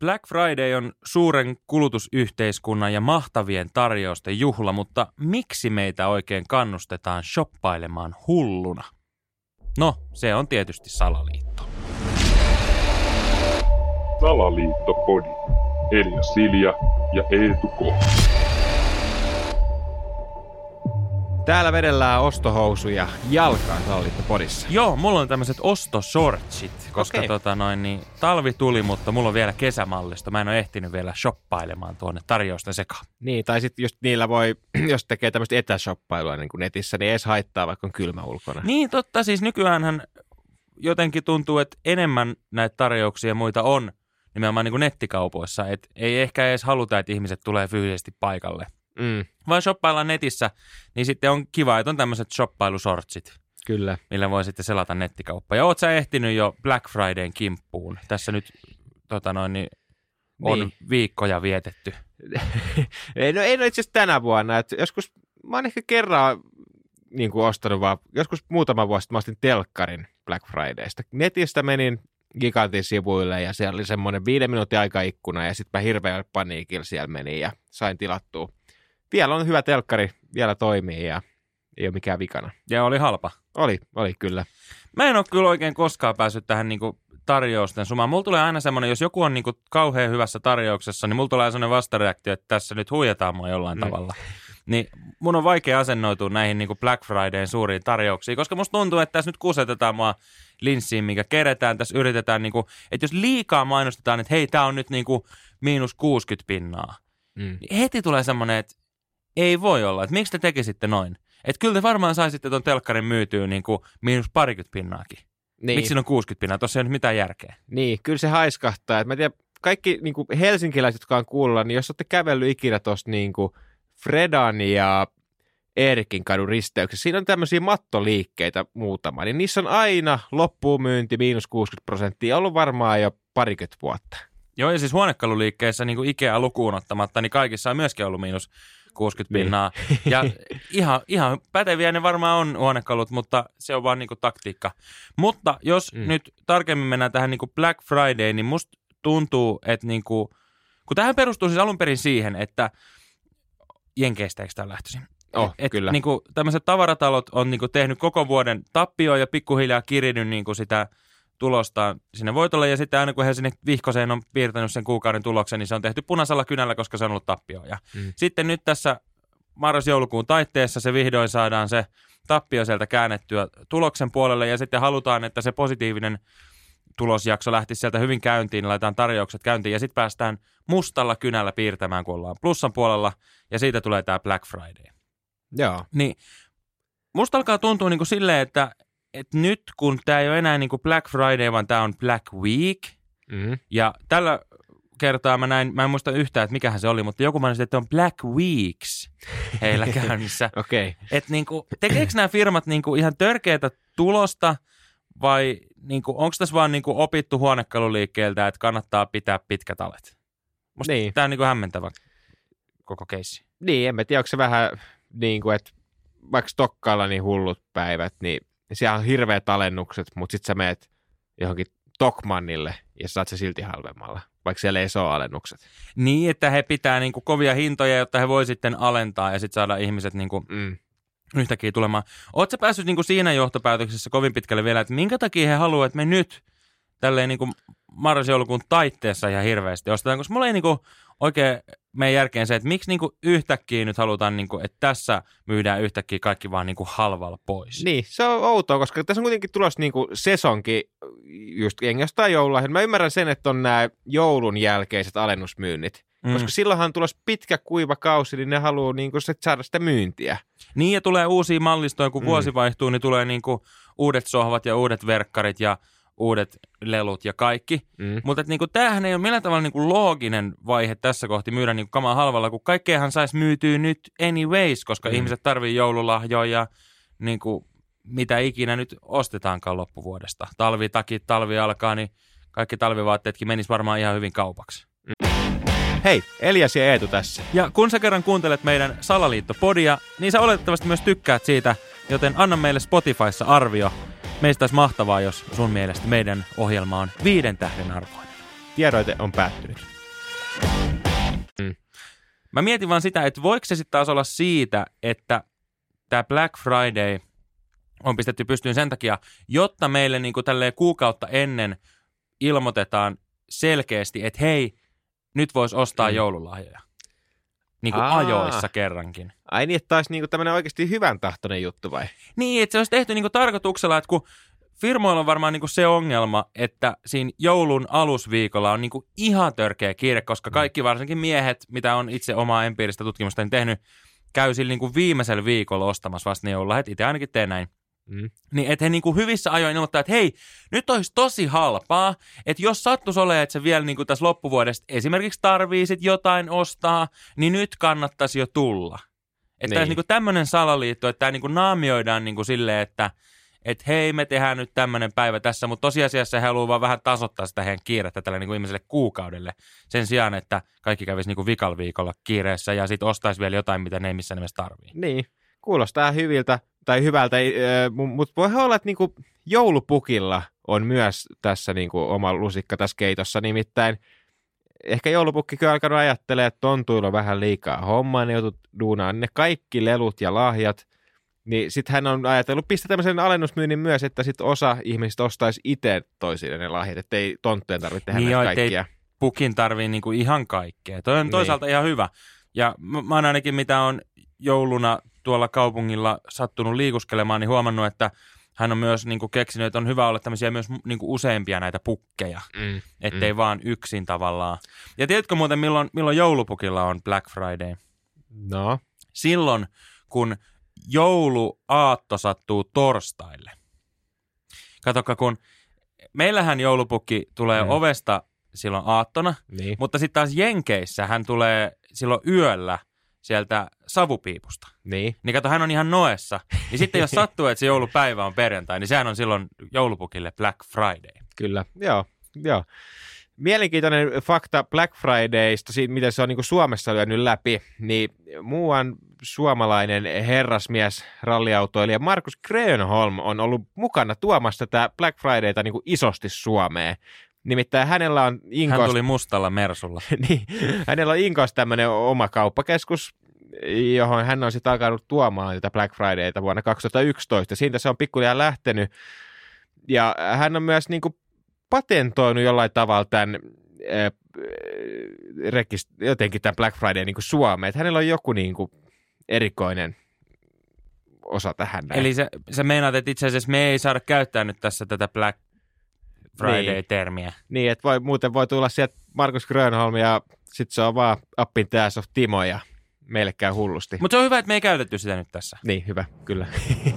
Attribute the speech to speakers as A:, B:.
A: Black Friday on suuren kulutusyhteiskunnan ja mahtavien tarjousten juhla, mutta miksi meitä oikein kannustetaan shoppailemaan hulluna? No, se on tietysti salaliitto.
B: Salaliittopodi. Elia Silja ja Eetu K.
C: Täällä vedellään ostohousuja jalkaan podissa.
A: Joo, mulla on tämmöiset ostoshortsit, koska
C: Okei.
A: tota noin, niin, talvi tuli, mutta mulla on vielä kesämallista. Mä en ole ehtinyt vielä shoppailemaan tuonne tarjousten sekaan.
C: Niin, tai sitten just niillä voi, jos tekee tämmöistä etäshoppailua niin kuin netissä, niin ei edes haittaa, vaikka on kylmä ulkona.
A: Niin totta, siis nykyäänhän jotenkin tuntuu, että enemmän näitä tarjouksia muita on nimenomaan niin kuin nettikaupoissa. Et ei ehkä edes haluta, että ihmiset tulee fyysisesti paikalle.
C: Mm,
A: Vaan shoppaillaan netissä, niin sitten on kiva, että on tämmöiset shoppailusortsit,
C: kyllä.
A: millä voi sitten selata nettikauppaa. Ja oot sä ehtinyt jo Black Fridayn kimppuun? Tässä nyt tota noin, niin on
C: Niin.
A: viikkoja vietetty.
C: ei, no ei no itse asiassa tänä vuonna. Et joskus, mä oon ehkä kerran niin kuin ostanut vaan, joskus muutama vuosi sitten mä ostin telkkarin Black Fridaysta. Netistä menin Gigantin sivuille ja siellä oli semmoinen viiden minuutin aikaikkuna ja sitten mä hirveän paniikilla siellä menin ja sain tilattua. Vielä on hyvä telkkari, vielä toimii ja ei ole mikään vikana.
A: Ja oli halpa.
C: Oli, oli kyllä.
A: Mä en ole kyllä oikein koskaan päässyt tähän niinku tarjousten sumaan. Mulla tulee aina semmoinen, jos joku on niinku kauhean hyvässä tarjouksessa, niin mulla tulee semmoinen vastareaktio, että tässä nyt huijataan mua jollain
C: Mm.
A: tavalla. Niin mun on vaikea asennoitua näihin niinku Black Fridayn suuriin tarjouksiin, koska musta tuntuu, että tässä nyt kusetetaan mua linssiin, mikä keretään. Tässä yritetään, niinku, että jos liikaa mainostetaan, että hei, tää on nyt niinku miinus 60 pinnaa,
C: Mm.
A: niin heti tulee semmoinen, että ei voi olla, että miksi te tekisitte noin? Että kyllä te varmaan saisitte ton telkkarin myytyä niin kuin miinus parikymmentä pinnaakin.
C: Niin.
A: Miksi siinä on 60 pinnaa? Tuossa ei ole nyt mitään järkeä.
C: niin, kyllä se haiskahtaa. Et mä tiedän, kaikki niin kuin helsinkiläiset, jotka on kuulla, niin jos olette kävellyt ikinä tuosta niin kuin Fredan ja Eerikin kadun risteyksessä, siinä on tämmöisiä mattoliikkeitä muutama, niin niissä on aina loppuun myynti miinus 60 prosenttia, ollut varmaan jo parikymmentä vuotta.
A: Joo, ja siis huonekaluliikkeissä niin kuin Ikea lukuun ottamatta, niin kaikissa on myöskin ollut miinus 60
C: Niin.
A: pinnaa. Ja ihan, ihan päteviä ne varmaan on huonekalut, mutta se on vaan niin kuin taktiikka. Mutta jos
C: Mm.
A: nyt tarkemmin mennään tähän niin kuin Black Friday, niin musta tuntuu, että niin kuin, kun tähän perustuu siis alun perin siihen, että Jenkeistä eikö tämä lähtöisin?
C: Oh,
A: et,
C: kyllä.
A: Niin kuin, tämmöiset tavaratalot on niin kuin, tehnyt koko vuoden tappioa ja pikkuhiljaa kirinyt niin kuin, sitä tulosta sinne voitolle. Ja sitten aina kun he sinne vihkoseen on piirtänyt sen kuukauden tuloksen, niin se on tehty punaisella kynällä, koska se on ollut tappio. Ja
C: Mm.
A: sitten nyt tässä marras-joulukuun taitteessa se vihdoin saadaan se tappio sieltä käännettyä tuloksen puolelle ja sitten halutaan, että se positiivinen tulosjakso lähtisi sieltä hyvin käyntiin, laitetaan tarjoukset käyntiin ja sitten päästään mustalla kynällä piirtämään, kun ollaan plussan puolella ja siitä tulee tämä Black Friday.
C: Joo.
A: Niin musta alkaa tuntua niin kuin silleen, että, että nyt kun tämä ei ole enää niin kuin Black Friday, vaan tämä on Black Week,
C: Mm.
A: ja tällä kertaa mä näin, mä en muista yhtään, että mikähän se oli, mutta joku mainitsi, että on Black Weeks heillä käynnissä.
C: Okei. Okay.
A: että niinku, tekeekö nämä firmat niinku ihan törkeätä tulosta vai niinku, onko tässä vaan niinku opittu huonekaluliikkeeltä, että kannattaa pitää pitkät alet? Musta
C: Niin.
A: tämä on niinku hämmentävä koko keissi.
C: Niin, en mä tiedä, onko se vähän niin kuin, että vaikka Stokkaalla niin hullut päivät, niin siellä on hirveät alennukset, mutta sitten sä meet johonkin Tokmannille ja saat se silti halvemmalla, vaikka siellä ei ole alennukset.
A: Niin, että he pitää niinku kovia hintoja, jotta he voi sitten alentaa ja sitten saada ihmiset niinku
C: Mm.
A: yhtäkkiä tulemaan. Oletko päässyt niinku siinä johtopäätöksessä kovin pitkälle vielä, että minkä takia he haluavat, että me nyt tälleen niinku marras-joulukuun taitteessa ihan hirveästi ostetaan, koska mulla ei niinku oikein mene järkeen se, että miksi niinku yhtäkkiä nyt halutaan, niinku, että tässä myydään yhtäkkiä kaikki vaan niinku halvalla pois.
C: Niin, se on outoa, koska tässä on kuitenkin tulossa niin kuin sesonki, just jengi jostain joululahjat. Mä ymmärrän sen, että on nämä joulun jälkeiset alennusmyynnit, mm. koska silloinhan on tulossa pitkä kuiva kausi, niin ne haluaa niin kuin saada sitä myyntiä.
A: Niin, ja tulee uusia mallistoja, kun
C: mm.
A: vuosi vaihtuu, niin tulee niinku uudet sohvat ja uudet verkkarit ja uudet lelut ja kaikki.
C: Mm.
A: Mutta niinku, tämähän ei ole millään tavalla niinku looginen vaihe tässä kohti myydä niinku kamaa halvalla, kun kaikkeahan saisi myytyä nyt anyways, koska
C: Mm.
A: mm. ihmiset tarvii joululahjoja ja niinku, mitä ikinä nyt ostetaankaan loppuvuodesta. Talvitakit, talvi alkaa, niin kaikki talvivaatteetkin menis varmaan ihan hyvin kaupaksi.
C: Hei, Elias ja Eetu tässä.
A: Ja kun sä kerran kuuntelet meidän Salaliittopodia, niin sä oletettavasti myös tykkäät siitä, joten anna meille Spotifyssa arvio. Meistä olisi mahtavaa, jos sun mielestä meidän ohjelma on viiden tähden arvoinen.
C: tiedoite on päättynyt.
A: Mä mietin vaan sitä, että voiko se sitten taas olla siitä, että tämä Black Friday on pistetty pystyyn sen takia, jotta meille niin kuin tälleen kuukautta ennen ilmoitetaan selkeästi, että hei, nyt voisi ostaa
C: Mm.
A: mm. joululahjoja. Niin kuin
C: Aa.
A: ajoissa kerrankin.
C: Ai niin, että taisi niinku tämmöinen oikeasti hyvän tahtoinen juttu vai?
A: Niin, että se olisi tehty niin kuin tarkoituksella, että kun firmoilla on varmaan niin kuin se ongelma, että siinä joulun alusviikolla on niin kuin ihan törkeä kiire, koska kaikki varsinkin miehet, mitä on itse omaa empiiristä tutkimusta tehnyt, käy sillä niin kuin viimeisellä viikolla ostamassa vasta ne joululahjat. Itse ainakin teen näin.
C: Mm.
A: Niin että he niin kuin hyvissä ajoin ilmoittaa, että hei, nyt olisi tosi halpaa, että jos sattuisi olemaan, että se vielä niin kuin tässä loppuvuodesta esimerkiksi tarvii sit jotain ostaa, niin nyt kannattaisi jo tulla. Että
C: Niin.
A: niin. tämmöinen salaliitto, että tämä niin kuin naamioidaan niin kuin silleen, että et hei, me tehdään nyt tämmöinen päivä tässä, mutta tosiasiassa he haluaa vaan vähän tasoittaa sitä heidän kiirettä tällä niin kuin ihmiselle kuukaudelle. Sen sijaan, että kaikki kävisi niin kuin vikal viikolla kiireessä ja sitten ostaisi vielä jotain, mitä ne ei missään nimessä tarvii.
C: Niin, kuulostaa hyviltä tai hyvältä, mutta voi olla, että niinku joulupukilla on myös tässä niinku oma lusikka tässä keitossa, nimittäin ehkä joulupukki on alkanut ajattelee, että tontuilla on vähän liikaa hommaa, ne joutut duunaan ne kaikki lelut ja lahjat, niin sitten hän on ajatellut pistää tämmöisen alennusmyynnin myös, että sitten osa ihmisistä ostaisi itse toisille ne lahjat, ettei tonttujen tarvitse tehdä
A: Niin
C: näitä
A: joo,
C: kaikkia.
A: pukin tarvii niinku ihan kaikkea. Toi on
C: Niin.
A: toisaalta ihan hyvä. Ja mä, mä oon ainakin mitä on jouluna tuolla kaupungilla sattunut liikuskelemaan, niin huomannut, että hän on myös niinku keksinyt, että on hyvä olla tämmöisiä myös niinku useampia näitä pukkeja,
C: Mm.
A: ettei mm. vaan yksin tavallaan. Ja tiedätkö muuten, milloin, milloin joulupukilla on Black Friday?
C: No,
A: Silloin, kun jouluaatto sattuu torstaille. Katokka, kun meillähän joulupukki tulee
C: mm.
A: ovesta silloin aattona,
C: niin.
A: mutta sitten taas Jenkeissä hän tulee silloin yöllä sieltä savupiipusta.
C: Niin.
A: Niin kato, hän on ihan noessa. Niin sitten jos sattuu, että se joulupäivä on perjantai, niin sehän on silloin joulupukille Black Friday.
C: Kyllä, joo, joo. Mielenkiintoinen fakta Black Fridaysta, siitä, miten se on niin Suomessa lyönyt läpi, niin muuan suomalainen herrasmies, ralliautoilija Markus Grönholm on ollut mukana tuomassa tätä Black Fridayta niin isosti Suomeen. Nimittäin hänellä on
A: Hän
C: Inkos,
A: tuli mustalla Mersulla.
C: niin, hänellä on Inkos tämmöinen oma kauppakeskus, johon hän on sitten alkanut tuomaan tätä Black Fridayta vuonna 2011. Siitä se on pikkuhiljaa lähtenyt. Ja hän on myös niin kuin patentoinut jollain tavalla tämän äh, rekist- jotenkin tämän Black Friday niin kuin Suomeen. Että hänellä on joku niin kuin erikoinen osa tähän. näin.
A: Eli se, se meinaat, että itse asiassa me ei saada käyttää nyt tässä tätä Black Friday-termiä.
C: Niin, että voi, muuten voi tulla sieltä Markus Grönholm ja sitten se on vaan Appin Tääs of Timo ja meille käy hullusti.
A: Mutta se on hyvä, että me ei käytetty sitä nyt tässä.
C: Niin, hyvä, kyllä.